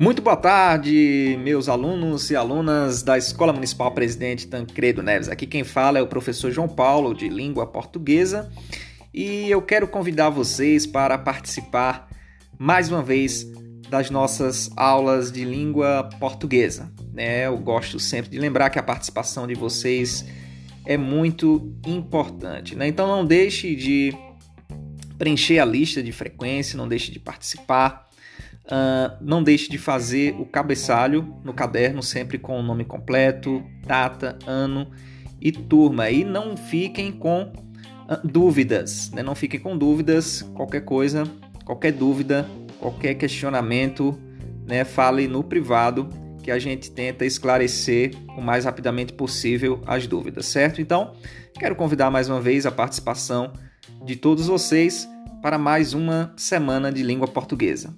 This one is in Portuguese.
Muito boa tarde, meus alunos e alunas da Escola Municipal Presidente Tancredo Neves. Aqui quem fala é o professor João Paulo, de língua portuguesa, e eu quero convidar vocês para participar mais uma vez das nossas aulas de língua portuguesa. Né? Eu gosto sempre de lembrar que a participação de vocês é muito importante. Né? Então não deixe de preencher a lista de frequência, não deixe de participar. Uh, não deixe de fazer o cabeçalho no caderno, sempre com o nome completo, data, ano e turma. E não fiquem com uh, dúvidas, né? não fiquem com dúvidas. Qualquer coisa, qualquer dúvida, qualquer questionamento, né? fale no privado que a gente tenta esclarecer o mais rapidamente possível as dúvidas, certo? Então, quero convidar mais uma vez a participação de todos vocês para mais uma semana de língua portuguesa.